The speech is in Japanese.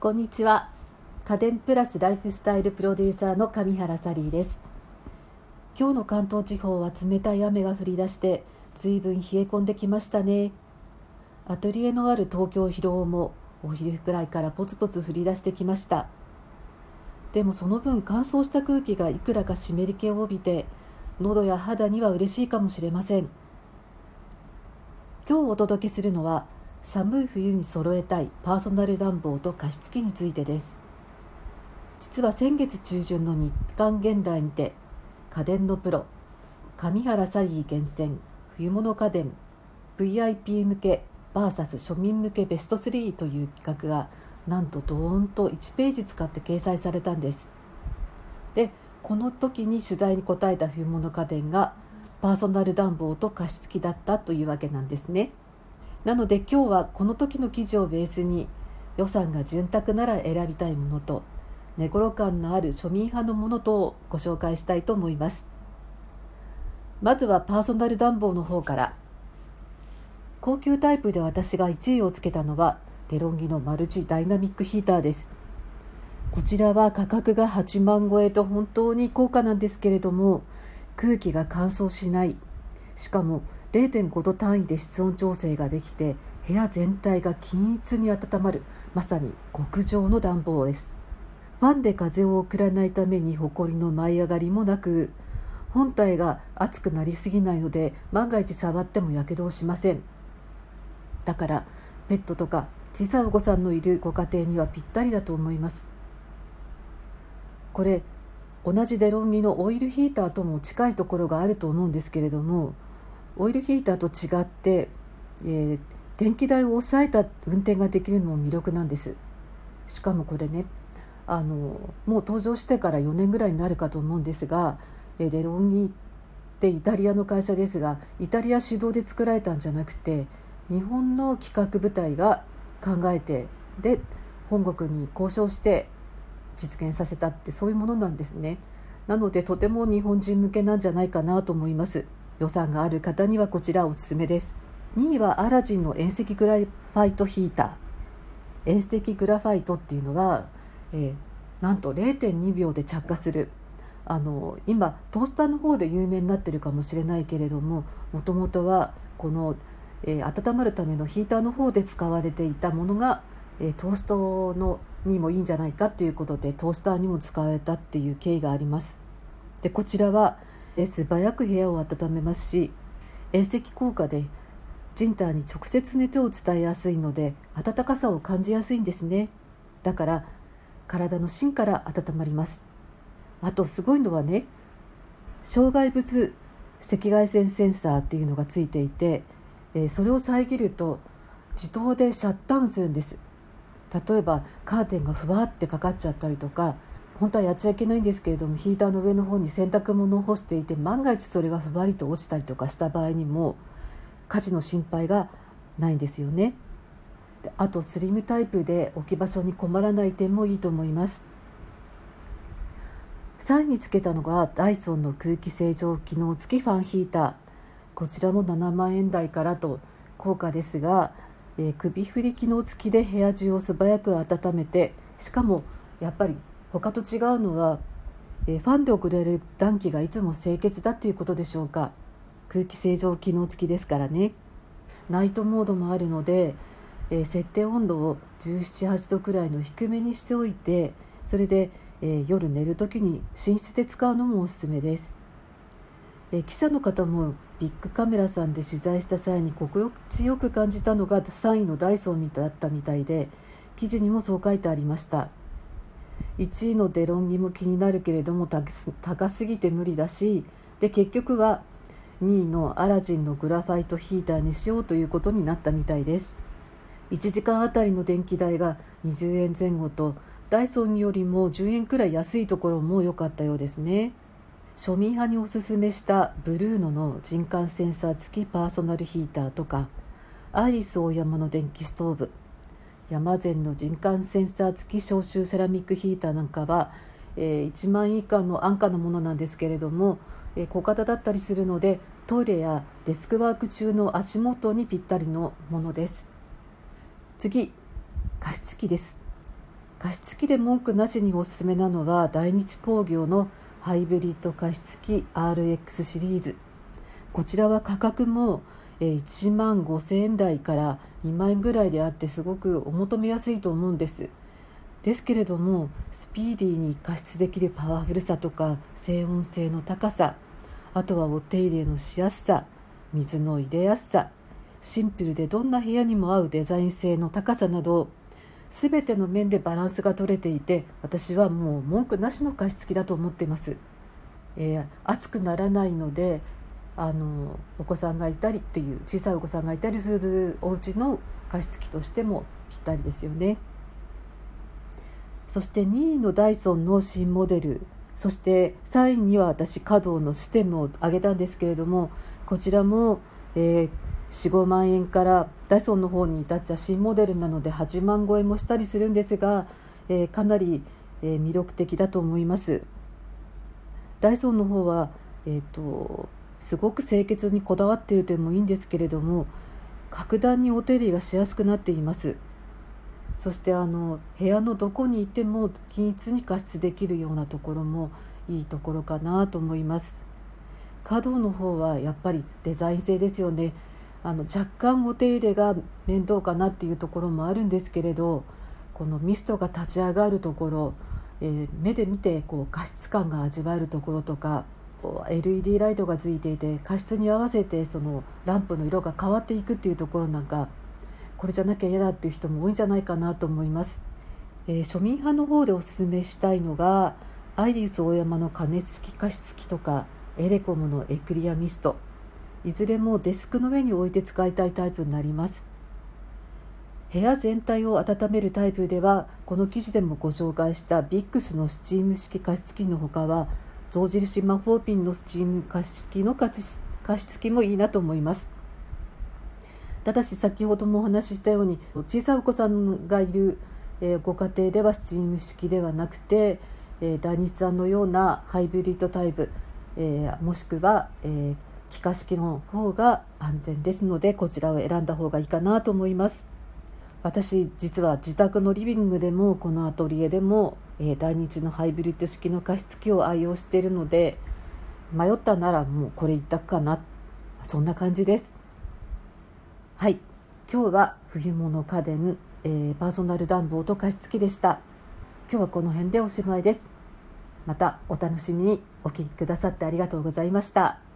こんにちは。家電プラスライフスタイルプロデューサーの上原サリーです。今日の関東地方は冷たい雨が降り出して随分冷え込んできましたね。アトリエのある東京広尾もお昼くらいからポツポツ降り出してきました。でもその分乾燥した空気がいくらか湿り気を帯びて喉や肌には嬉しいかもしれません。今日お届けするのは寒い冬に揃えたいパーソナル暖房と加湿器についてです。実は先月中旬の日刊現代にて家電のプロ上原サリー厳選冬物家電 VIP 向け VS 庶民向けベスト3という企画がなんとドーンと1ページ使って掲載されたんです。でこの時に取材に答えた冬物家電がパーソナル暖房と加湿器だったというわけなんですね。なので今日はこの時の記事をベースに予算が潤沢なら選びたいものと寝頃感のある庶民派のものとをご紹介したいと思います。まずはパーソナル暖房の方から。高級タイプで私が1位をつけたのはデロンギのマルチダイナミックヒーターです。こちらは価格が8万超えと本当に高価なんですけれども空気が乾燥しない。しかも0.5度単位で室温調整ができて部屋全体が均一に温まるまさに極上の暖房です。ファンで風を送らないために埃の舞い上がりもなく本体が熱くなりすぎないので万が一触ってもやけどをしません。だからペットとか小さいお子さんのいるご家庭にはぴったりだと思います。これ同じデロンギのオイルヒーターとも近いところがあると思うんですけれどもオイルヒーターと違って、えー、電気代を抑えた運転ができるのも魅力なんです。しかもこれねあのもう登場してから4年ぐらいになるかと思うんですが、えー、デロンギってイタリアの会社ですがイタリア主導で作られたんじゃなくて日本の企画部隊が考えてで本国に交渉して実現させたってそういうものなんですね。なのでとても日本人向けなんじゃないかなと思います。予算がある方にはこちらおすすめです。2位はアラジンの遠赤グラファイトヒーター。遠赤グラファイトっていうのは、えー、なんと0.2秒で着火する。あの今トースターの方で有名になってるかもしれないけれどももともとはこの、えー、温まるためのヒーターの方で使われていたものが、えー、トーストのにもいいんじゃないかっていうことでトースターにも使われたっていう経緯があります。でこちらは素早く部屋を温めますし遠赤効果で人体に直接熱を伝えやすいので暖かさを感じやすいんですね。だから体の芯から温まります。あとすごいのはね障害物赤外線センサーっていうのがついていて、えそれを遮ると自動でシャットダウンするんです。例えばカーテンがふわってかかっちゃったりとか本当はやっちゃいけないんですけれどもヒーターの上の方に洗濯物を干していて万が一それがふわりと落ちたりとかした場合にも火事の心配がないんですよね。あとスリムタイプで置き場所に困らない点もいいと思います。3位につけたのがダイソンの空気清浄機能付きファンヒーターこちらも7万円台からと高価ですが、えー、首振り機能付きで部屋中を素早く温めてしかもやっぱり他と違うのは、え、ファンで送られる暖気がいつも清潔だということでしょうか。空気清浄機能付きですからね。ナイトモードもあるので、え、設定温度を178度くらいの低めにしておいてそれで、え、夜寝る時に寝室で使うのもおすすめです、え記者の方もビッグカメラさんで取材した際に心地よく感じたのが3位のダイソンだったみたいで記事にもそう書いてありました。1位のデロンギも気になるけれども高すぎて無理だしで結局は2位のアラジンのグラファイトヒーターにしようということになったみたいです。1時間あたりの電気代が20円前後とダイソンよりも10円くらい安いところも良かったようですね。庶民派におすすめしたブルーノの人感センサー付きパーソナルヒーターとかアイリスオーヤマの電気ストーブ。ヤマゼンの人感センサー付き消臭セラミックヒーターなんかは、えー、1万円以下の安価なものなんですけれども、えー、小型だったりするのでトイレやデスクワーク中の足元にぴったりのものです。次加湿器です。加湿器で文句なしにおすすめなのは大日工業のハイブリッド加湿器 RX シリーズ。こちらは価格も1万5000円台から2万円ぐらいであってすごくお求めやすいと思うんです。ですけれどもスピーディーに加湿できるパワフルさとか静音性の高さあとはお手入れのしやすさ水の入れやすさシンプルでどんな部屋にも合うデザイン性の高さなど全ての面でバランスが取れていて私はもう文句なしの加湿器だと思っています、えー、暑くならないのであのお子さんがいたりっていう小さいお子さんがいたりするお家の加湿器としてもぴったりですよね。そして2位のダイソンの新モデルそして3位には私華道のステムを挙げたんですけれどもこちらも、えー、45万円からダイソンの方に至っちゃ新モデルなので8万超えもしたりするんですが、えー、かなり、えー、魅力的だと思います。ダイソンの方は、えーと、すごく清潔にこだわっている点もいいんですけれども格段にお手入れがしやすくなっています。そしてあの部屋のどこにいても均一に加湿できるようなところもいいところかなと思います。角の方はやっぱりデザイン性ですよね。あの若干お手入れが面倒かなっていうところもあるんですけれどこのミストが立ち上がるところ、えー、目で見てこう加湿感が味わえるところとかこう LED ライトがついていて加湿に合わせてそのランプの色が変わっていくっていうところなんかこれじゃなきゃ嫌だっていう人も多いんじゃないかなと思います、えー、庶民派の方でおすすめしたいのがアイリスオーヤマの加熱式加湿器とかエレコムのエクリアミスト。いずれもデスクの上に置いて使いたいタイプになります。部屋全体を温めるタイプではこの記事でもご紹介したビックスのスチーム式加湿器のほかは象印マホービンのスチーム加湿器の加湿器もいいなと思います。ただし先ほどもお話ししたように小さいお子さんがいる、えご家庭ではスチーム式ではなくて、え大日さんのようなハイブリッドタイプ、えもしくは、え気化式の方が安全ですのでこちらを選んだ方がいいかなと思います。私実は自宅のリビングでもこのアトリエでも、えー、大日のハイブリッド式の加湿器を愛用しているので迷ったならもうこれ一択かな。そんな感じです。はい。今日は冬物家電、えー、パーソナル暖房と加湿器でした。今日はこの辺でおしまいです。またお楽しみに。お聴きくださってありがとうございました。